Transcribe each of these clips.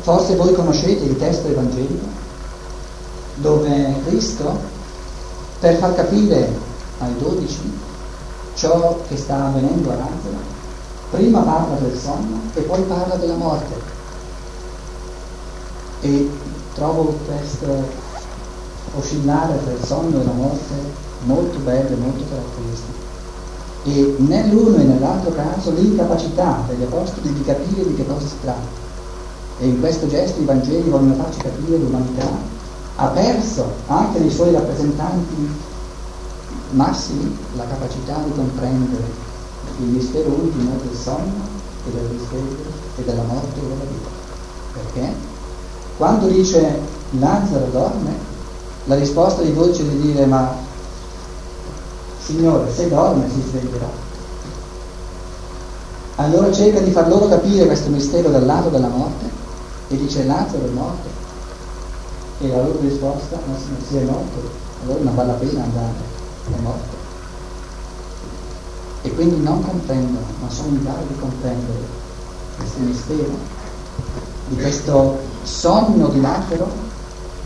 Forse voi conoscete il testo evangelico dove Cristo, per far capire ai dodici ciò che sta avvenendo a Lazzaro, prima parla del sonno e poi parla della morte. E trovo questo oscillare tra il sonno e la morte molto bello e molto caratteristico. E né l'uno e nell'altro caso l'incapacità degli apostoli di capire di che cosa si tratta e in questo gesto i Vangeli vogliono farci capire l'umanità ha perso anche nei suoi rappresentanti massimi la capacità di comprendere il mistero ultimo del sonno e del risveglio e della morte e della vita. Perché? Quando dice Lazzaro dorme, la risposta di dodici è di dire ma Signore, se dorme si sveglierà. Allora cerca di far loro capire questo mistero dal lato della morte e dice Lazzaro è morto. E la loro risposta, ma se si è morto, allora non vale la pena andare, è morto. E quindi non comprendono, non sono in grado di comprendere questo mistero, di questo sonno di Lazzaro,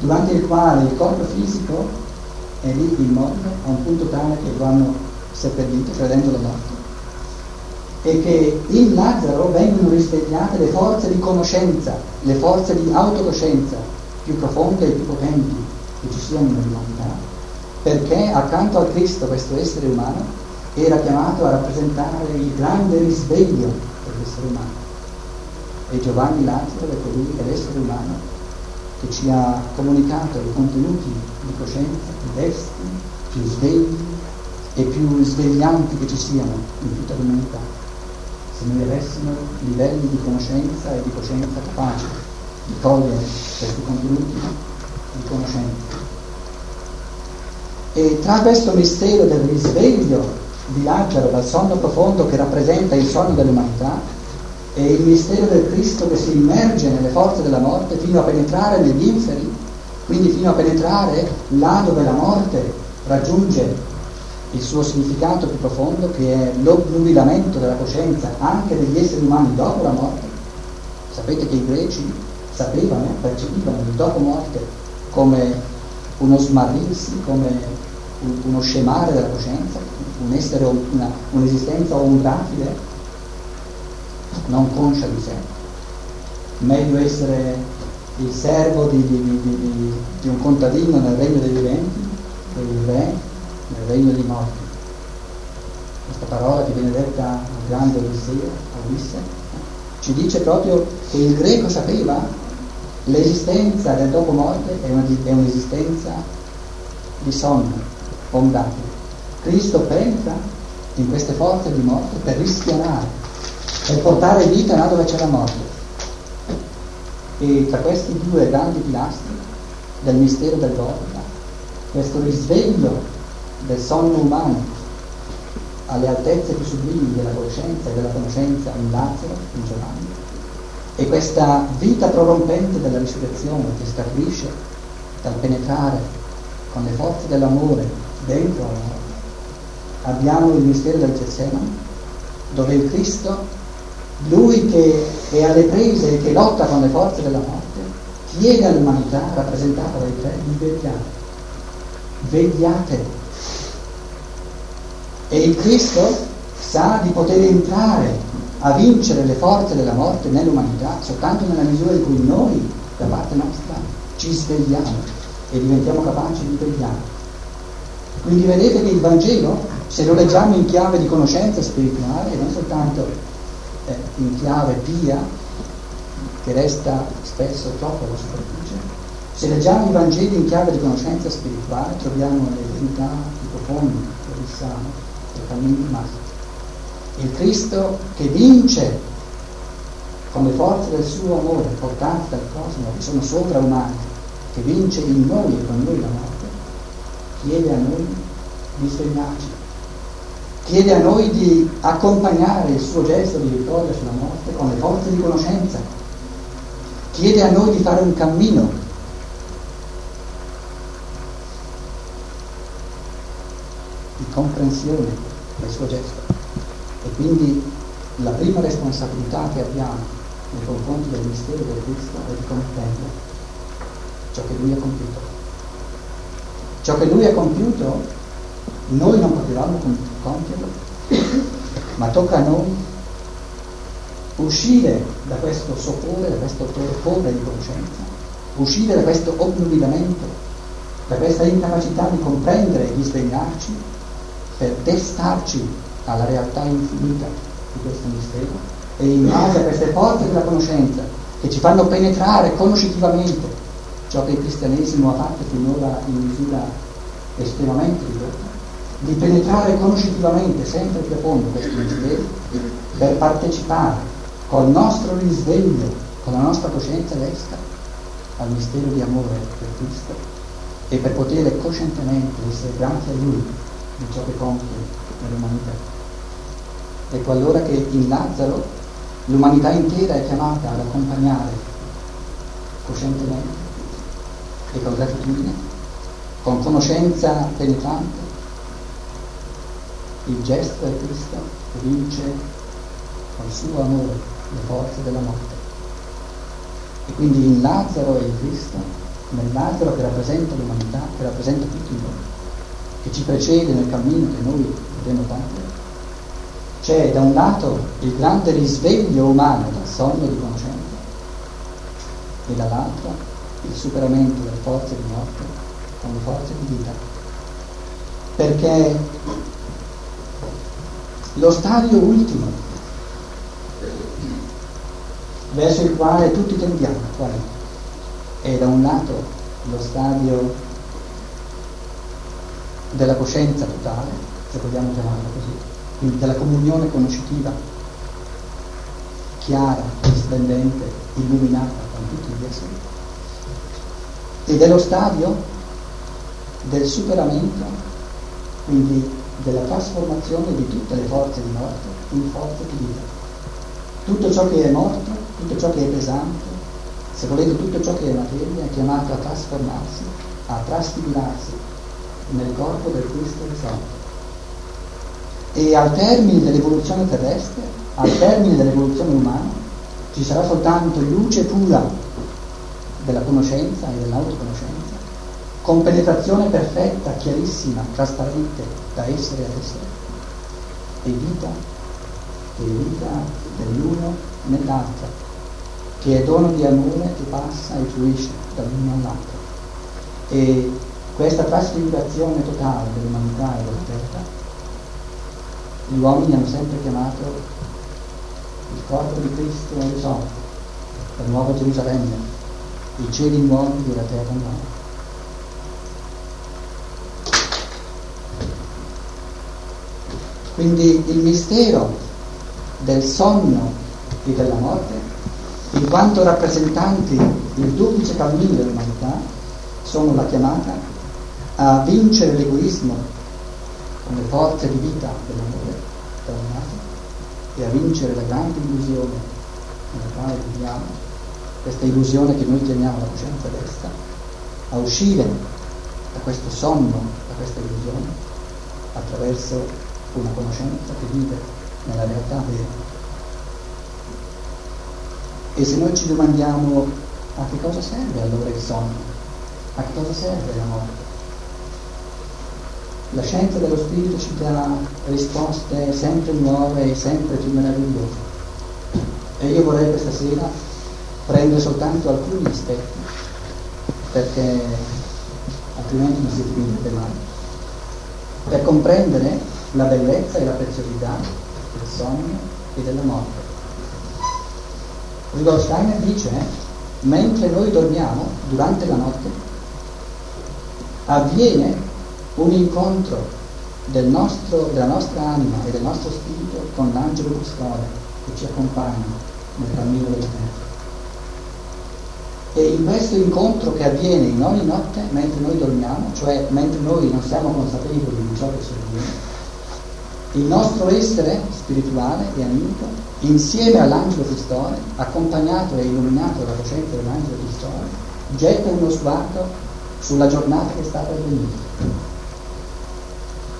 durante il quale il corpo fisico è lì immobile a un punto tale che lo hanno seppellito, credendo la morte e che in Lazzaro vengono risvegliate le forze di conoscenza, le forze di autocoscienza più profonde e più potenti che ci siano nell'umanità, perché accanto a Cristo questo essere umano era chiamato a rappresentare il grande risveglio dell'essere umano. E Giovanni Lazzaro è colui che è l'essere umano che ci ha comunicato i contenuti di coscienza più desti, più svegli e più sveglianti che ci siano in tutta l'umanità se noi avessimo livelli di conoscenza e di coscienza capaci di cogliere questi contenuti di conoscenza. E tra questo mistero del risveglio di Lazzaro dal sonno profondo che rappresenta il sonno dell'umanità e il mistero del Cristo che si immerge nelle forze della morte fino a penetrare negli inferi, quindi fino a penetrare là dove la morte raggiunge il suo significato più profondo che è l'obnubilamento della coscienza anche degli esseri umani dopo la morte. Sapete che i greci sapevano, percepivano il dopo morte come uno smarrirsi, come uno scemare della coscienza, un essere, una, un'esistenza ombratile, non conscia di sé. Meglio essere il servo di, di, di, di un contadino nel regno dei viventi il re nel regno dei morti. Questa parola che viene detta al grande Odissea, Ulisse, ci dice proprio che il greco sapeva l'esistenza del dopo morte è, una, è un'esistenza di sonno, ondate. Cristo penetra in queste forze di morte per rischiarare, per portare vita là dove c'è la morte. E tra questi due grandi pilastri del mistero del Golgotha, questo risveglio del sonno umano alle altezze più sublimi della coscienza e della conoscenza in Lazzaro, in Giovanni, e questa vita prorompente della risurrezione che scaturisce dal penetrare con le forze dell'amore dentro la morte. Abbiamo il mistero del Getsemani, dove il Cristo, lui che è alle prese e che lotta con le forze della morte, chiede all'umanità, rappresentata dai tre, di vegliare. Vegliate e il Cristo sa di poter entrare a vincere le forze della morte nell'umanità soltanto nella misura in cui noi, da parte nostra, ci svegliamo e diventiamo capaci di vegliare. Quindi vedete che il Vangelo, se lo leggiamo in chiave di conoscenza spirituale, non soltanto eh, in chiave pia, che resta spesso troppo alla superficie, se leggiamo i Vangeli in chiave di conoscenza spirituale troviamo le verità più profonde, più rissane di Massa. Il Cristo che vince con le forze del suo amore portate dal cosmo, che sono sovraumane, che vince in noi e con noi la morte, chiede a noi di svegliarci, chiede a noi di accompagnare il suo gesto di vittoria sulla morte con le forze di conoscenza, chiede a noi di fare un cammino. Comprensione del suo gesto. E quindi la prima responsabilità che abbiamo nei confronti del mistero del Cristo è di comprendere ciò che Lui ha compiuto. Ciò che Lui ha compiuto noi non potevamo compierlo, ma tocca a noi uscire da questo sopore, da questo torpore di conoscenza, uscire da questo obnubilamento, da questa incapacità di comprendere e di svegliarci per destarci alla realtà infinita di questo mistero e in base a queste forze della conoscenza che ci fanno penetrare conoscitivamente ciò che il cristianesimo ha fatto finora in misura estremamente ridotta, di penetrare conoscitivamente sempre più a fondo questi misteri per partecipare col nostro risveglio, con la nostra coscienza destra, al mistero di amore per Cristo e per poter coscientemente essere grati a Lui di ciò che compie nell'umanità. Ecco allora che in Lazzaro l'umanità intera è chiamata ad accompagnare coscientemente e con gratitudine, con conoscenza penetrante, il gesto del Cristo che vince con il suo amore le forze della morte. E quindi in Lazzaro e in Cristo, nel Lazzaro che rappresenta l'umanità, che rappresenta tutti noi, che ci precede nel cammino che noi dobbiamo compiere, c'è da un lato il grande risveglio umano dal sonno di conoscenza e dall'altro il superamento delle forze di morte con le forze di vita. Perché lo stadio ultimo verso il quale tutti tendiamo, qual è? È da un lato lo stadio della coscienza totale, se vogliamo chiamarla così, quindi della comunione conoscitiva, chiara, risplendente, illuminata con tutti gli esseri, e dello stadio del superamento, quindi della trasformazione di tutte le forze di morte in forze di vita. Tutto ciò che è morto, tutto ciò che è pesante, se volete tutto ciò che è materia è chiamato a trasformarsi, a trasfigurarsi nel corpo del Cristo risorto. E al termine dell'evoluzione terrestre, al termine dell'evoluzione umana, ci sarà soltanto luce pura della conoscenza e dell'autoconoscenza, con penetrazione perfetta, chiarissima, trasparente da essere ad essere, e vita è vita dell'uno nell'altro, che è dono di amore che passa e fluisce dall'uno all'altro. E questa trasfigurazione totale dell'umanità e della terra, gli uomini hanno sempre chiamato il corpo di Cristo risorto, la nuova Gerusalemme, i cieli nuovi e la terra nuova. Quindi il mistero del sogno e della morte, in quanto rappresentanti del duplice cammino dell'umanità, sono la chiamata a vincere l'egoismo con le forze di vita dell'amore da un lato e a vincere la grande illusione nella quale viviamo, questa illusione che noi chiamiamo la coscienza destra, a uscire da questo sonno, da questa illusione, attraverso una conoscenza che vive nella realtà vera. E se noi ci domandiamo a che cosa serve allora il sonno? A che cosa serve la morte? La scienza dello spirito ci dà risposte sempre nuove e sempre più meravigliose. E io vorrei questa sera prendere soltanto alcuni aspetti, perché altrimenti non si finite mai, per comprendere la bellezza e la preziosità del sogno e della morte. Rudolf Steiner dice, mentre noi dormiamo, durante la notte, avviene un incontro del nostro, della nostra anima e del nostro spirito con l'angelo custode che ci accompagna nel cammino della terra. E in questo incontro che avviene in ogni notte mentre noi dormiamo, cioè mentre noi non siamo consapevoli di ciò che succede, il nostro essere spirituale e animico, insieme all'angelo custode, accompagnato e illuminato dalla coscienza dell'angelo custode, getta uno sguardo sulla giornata che sta per venire.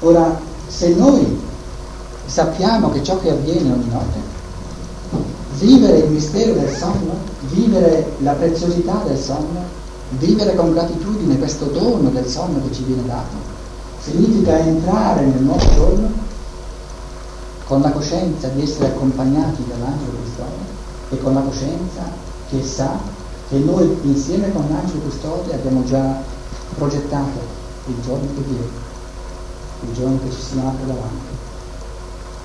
Ora, se noi sappiamo che ciò che avviene ogni notte vivere il mistero del sonno, vivere la preziosità del sonno, vivere con gratitudine questo dono del sonno che ci viene dato, significa entrare nel nuovo giorno con la coscienza di essere accompagnati dall'angelo custode e con la coscienza che sa che noi insieme con l'angelo custode abbiamo già progettato il giorno che viene, il giorno che ci si apre davanti.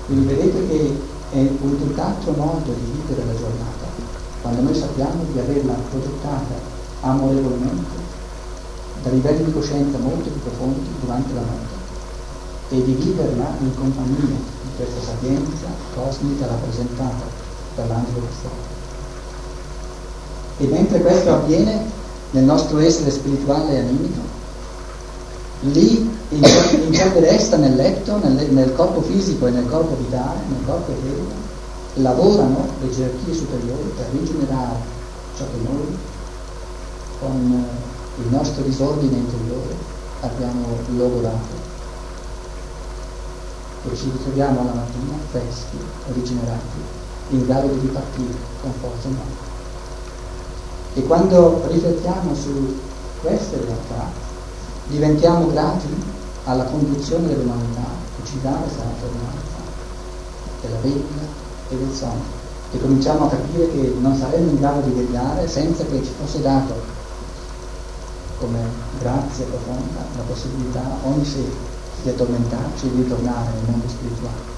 Quindi vedete che è un tutt'altro modo di vivere la giornata, quando noi sappiamo di averla progettata amorevolmente da livelli di coscienza molto più profondi durante la notte e di viverla in compagnia di questa sapienza cosmica rappresentata dall'angelo custode. E mentre questo avviene nel nostro essere spirituale e animico, lì in ciò che resta nel letto, nel, nel, corpo fisico e nel corpo vitale, nel corpo eterico, lavorano le gerarchie superiori per rigenerare ciò che noi con il nostro disordine interiore abbiamo logorato e ci ritroviamo alla mattina freschi, rigenerati, in grado di ripartire con forza nuova. E quando riflettiamo su queste realtà, diventiamo grati alla conduzione dell'umanità che ci dà questa alternanza della veglia e del sonno. E cominciamo a capire che non saremmo in grado di vegliare senza che ci fosse dato come grazia profonda la possibilità ogni sera di addormentarci e di ritornare nel mondo spirituale.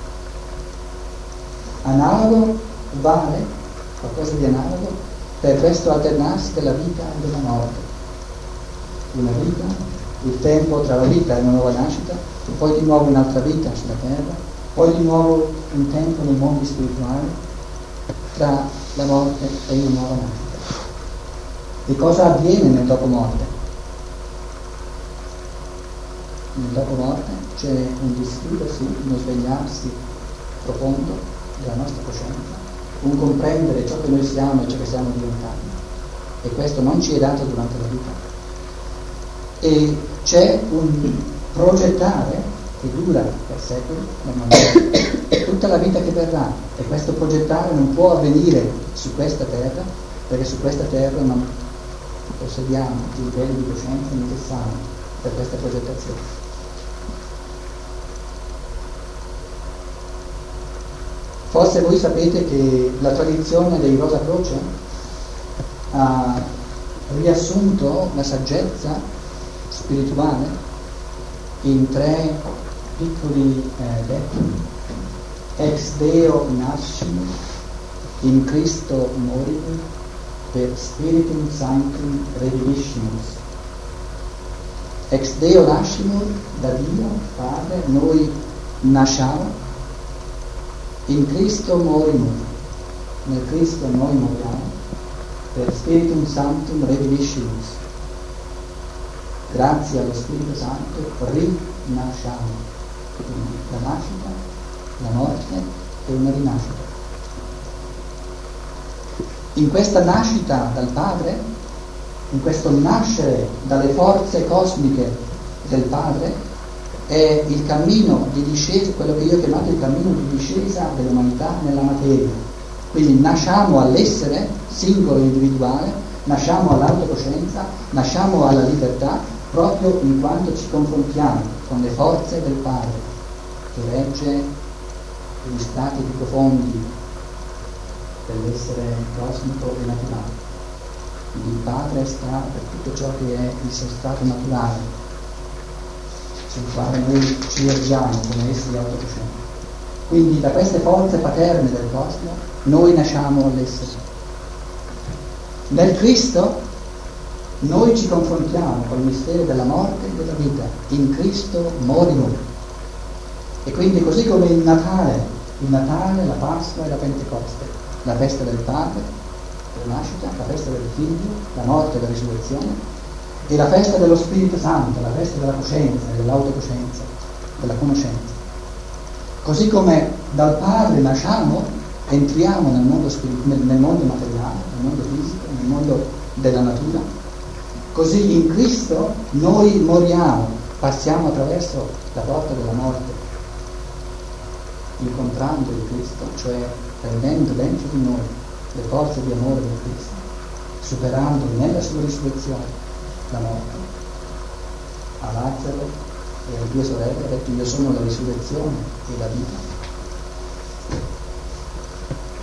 Analogo vale, qualcosa di analogo, per questo alternarsi della vita e della morte. Una vita, il tempo tra la vita e una nuova nascita, poi di nuovo un'altra vita sulla terra, poi di nuovo un tempo nei mondi spirituali, tra la morte e una nuova nascita. E cosa avviene nel dopo morte? Nel dopo morte c'è un dischiudersi, uno svegliarsi profondo della nostra coscienza un comprendere ciò che noi siamo e ciò che siamo diventati. E questo non ci è dato durante la vita. E c'è un progettare che dura per secoli, normalmente, tutta la vita che verrà. E questo progettare non può avvenire su questa terra, perché su questa terra non possediamo i livelli di coscienza necessari per questa progettazione. Forse voi sapete che la tradizione dei Rosa Croce ha riassunto la saggezza spirituale in tre piccoli eh, detti. Ex Deo nascimur, in Cristo moribus, per Spiritum Sanctum reviviscimus. Ex Deo nascimur, da Dio, Padre, noi nasciamo in Cristo morimur, nel Cristo noi moriamo, per Spiritum Sanctum reviviscimus. Grazie allo Spirito Santo rinasciamo. La nascita, la morte e una rinascita. In questa nascita dal Padre, in questo nascere dalle forze cosmiche del Padre, è il cammino di discesa, quello che io ho chiamato il cammino di discesa dell'umanità nella materia. Quindi nasciamo all'essere singolo individuale, nasciamo all'autocoscienza, nasciamo alla libertà proprio in quanto ci confrontiamo con le forze del Padre che regge gli stati più profondi dell'essere cosmico e naturale. Il Padre sta per tutto ciò che è il suo stato naturale, sul quale noi ci ergiamo come esseri autocoscienti. Quindi da queste forze paterne del cosmo noi nasciamo all'essere. Nel Cristo noi ci confrontiamo con il mistero della morte e della vita. In Cristo morimo. E quindi così come il Natale, il Natale, la Pasqua e la Pentecoste, la festa del Padre, la nascita, la festa del Figlio, la morte e la risurrezione, e la festa dello Spirito Santo, la festa della coscienza, dell'autocoscienza, della conoscenza. Così come dal Padre nasciamo, entriamo nel mondo, nel mondo materiale, nel mondo fisico, nel mondo della natura, così in Cristo noi moriamo, passiamo attraverso la porta della morte, incontrando il Cristo, cioè prendendo dentro di noi le forze di amore di Cristo, superando nella sua risurrezione la morte. A Lazzaro e alle due sorelle ha detto io sono la risurrezione e la vita.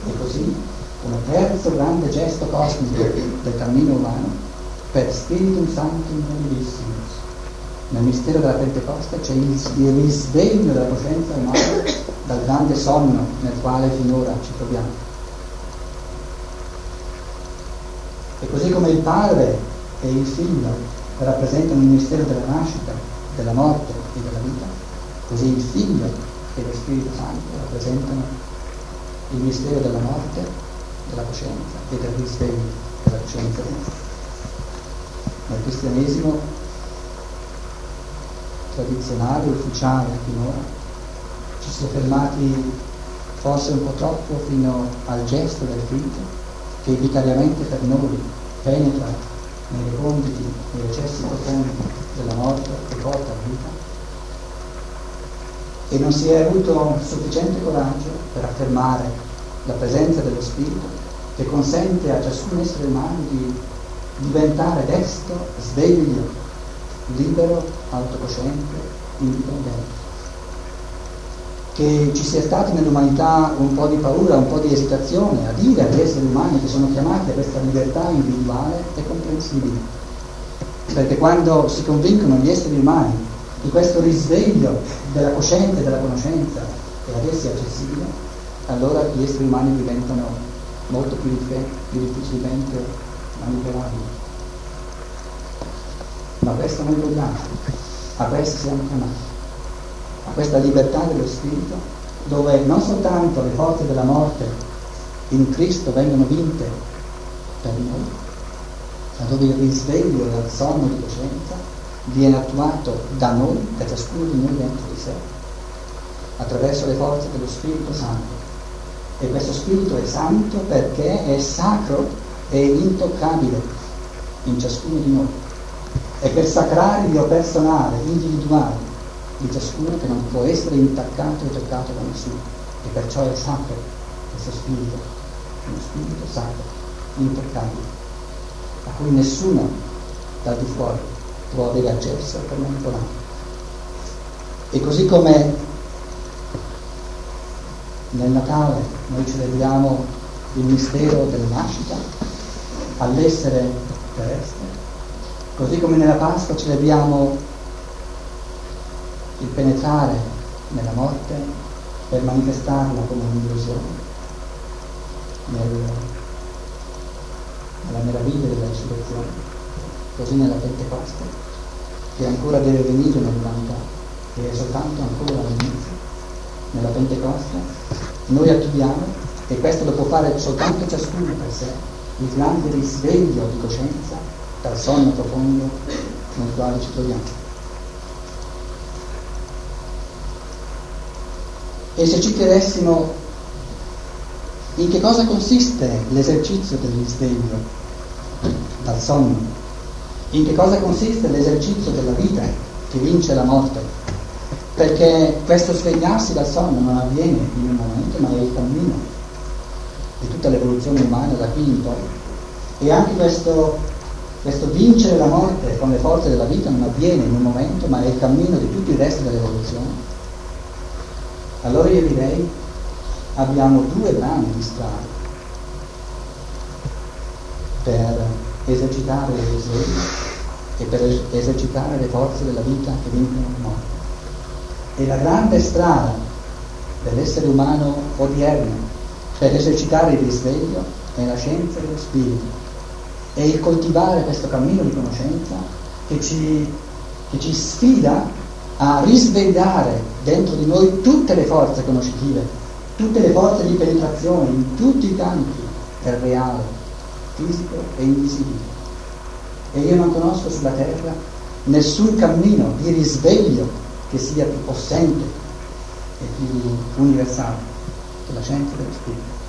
E così un terzo grande gesto cosmico del cammino umano per Spiritum Sanctum Nobilissimus. Nel mistero della Pentecoste c'è il, risveglio della coscienza umana dal grande sonno nel quale finora ci troviamo. E così come il Padre e il Figlio rappresentano il mistero della nascita, della morte e della vita, così il Figlio e lo Spirito Santo rappresentano il mistero della morte, della coscienza e del risveglio della coscienza. Nel cristianesimo tradizionale, ufficiale finora, ci si è fermati forse un po' troppo fino al gesto del Figlio che vicariamente per noi penetra nei reconditi, nei recessi profondi della morte e porta a vita. E non si è avuto sufficiente coraggio per affermare la presenza dello Spirito che consente a ciascun essere umano di diventare desto, sveglio, libero, autocosciente, indipendente che ci sia stato nell'umanità un po' di paura, un po' di esitazione a dire agli esseri umani che sono chiamati a questa libertà individuale è comprensibile. Perché quando si convincono gli esseri umani di questo risveglio della coscienza e della conoscenza e ad essi accessibile, allora gli esseri umani diventano molto più, più difficilmente manipolabili. Ma questo noi vogliamo, a questo siamo chiamati a questa libertà dello spirito, dove non soltanto le forze della morte in Cristo vengono vinte per noi, ma dove il risveglio dal sonno di coscienza viene attuato da noi, da ciascuno di noi dentro di sé, attraverso le forze dello Spirito Santo. E questo Spirito è santo perché è sacro e intoccabile in ciascuno di noi. E per sacrario personale, individuale, di ciascuno che non può essere intaccato e toccato da nessuno e perciò è sacro questo spirito, uno spirito sacro, intoccabile, a cui nessuno dal di fuori può avere accesso per manipolare. E così come nel Natale noi celebriamo il mistero della nascita all'essere terrestre, così come nella Pasqua celebriamo il penetrare nella morte per manifestarla come un'illusione nel, nella meraviglia della risurrezione, così nella Pentecoste, che ancora deve venire nell'umanità, che è soltanto ancora all'inizio, nella Pentecoste, noi attiviamo, e questo lo può fare soltanto ciascuno per sé, il grande risveglio di coscienza dal sonno profondo nel quale ci troviamo. E se ci chiedessimo in che cosa consiste l'esercizio del risveglio dal sonno, in che cosa consiste l'esercizio della vita che vince la morte, perché questo svegliarsi dal sonno non avviene in un momento, ma è il cammino di tutta l'evoluzione umana da qui in poi. E anche questo, questo vincere la morte con le forze della vita non avviene in un momento, ma è il cammino di tutto il resto dell'evoluzione. Allora io direi abbiamo due grandi strade per esercitare il risveglio e per esercitare le forze della vita che vincono la morte. E la grande strada dell'essere umano odierno per esercitare il risveglio è la scienza dello spirito. È il coltivare questo cammino di conoscenza che ci, che ci sfida a risvegliare dentro di noi tutte le forze conoscitive, tutte le forze di penetrazione in tutti i campi del reale, fisico e invisibile. E io non conosco sulla terra nessun cammino di risveglio che sia più possente e più universale che la scienza dello spirito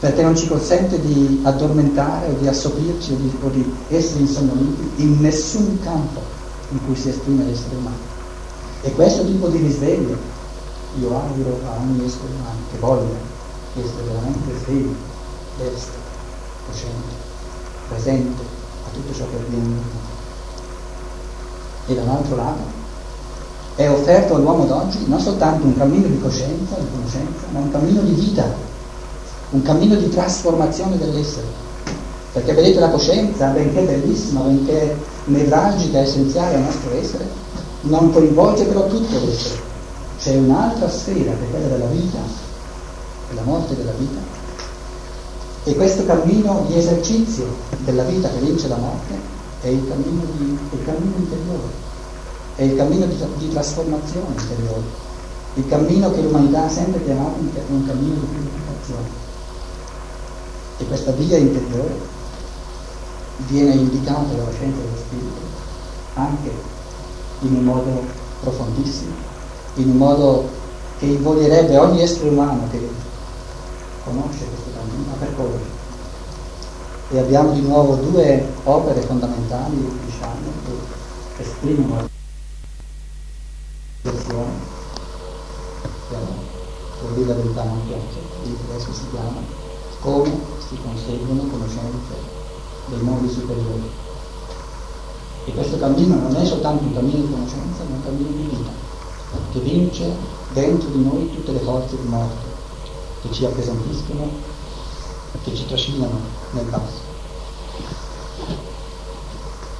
perché non ci consente di addormentare o di assopirci o di, o di essere insonnoliti in nessun campo in cui si esprime l'essere umano. E questo tipo di risveglio io auguro a ogni essere umano che voglia essere veramente svegli testa, cosciente, presente a tutto ciò che avviene nel mondo. E dall'altro lato è offerto all'uomo d'oggi non soltanto un cammino di coscienza, di conoscenza, ma un cammino di vita, un cammino di trasformazione dell'essere. Perché vedete la coscienza, benché bellissima, benché nevralgica, essenziale al nostro essere, non coinvolge però tutto l'essere. C'è un'altra sfera che è quella della vita, della morte della vita. E questo cammino di esercizio della vita che vince la morte è il cammino, di, il cammino interiore è il cammino di, di trasformazione interiore, il cammino che l'umanità ha sempre chiamato un cammino di purificazione. E questa via interiore viene indicata dalla scienza dello spirito anche in un modo profondissimo, in un modo che invoglierebbe ogni essere umano che conosce questo cammino a percorrere. E abbiamo di nuovo due opere fondamentali, diciamo, che esprimono situazione, per dire la verità non piace, adesso si chiama come si conseguono conoscenze dei mondi superiori. E questo cammino non è soltanto un cammino di conoscenza, ma un cammino di vita, che vince dentro di noi tutte le forze di morte, che ci appesantiscono, che ci trascinano nel basso.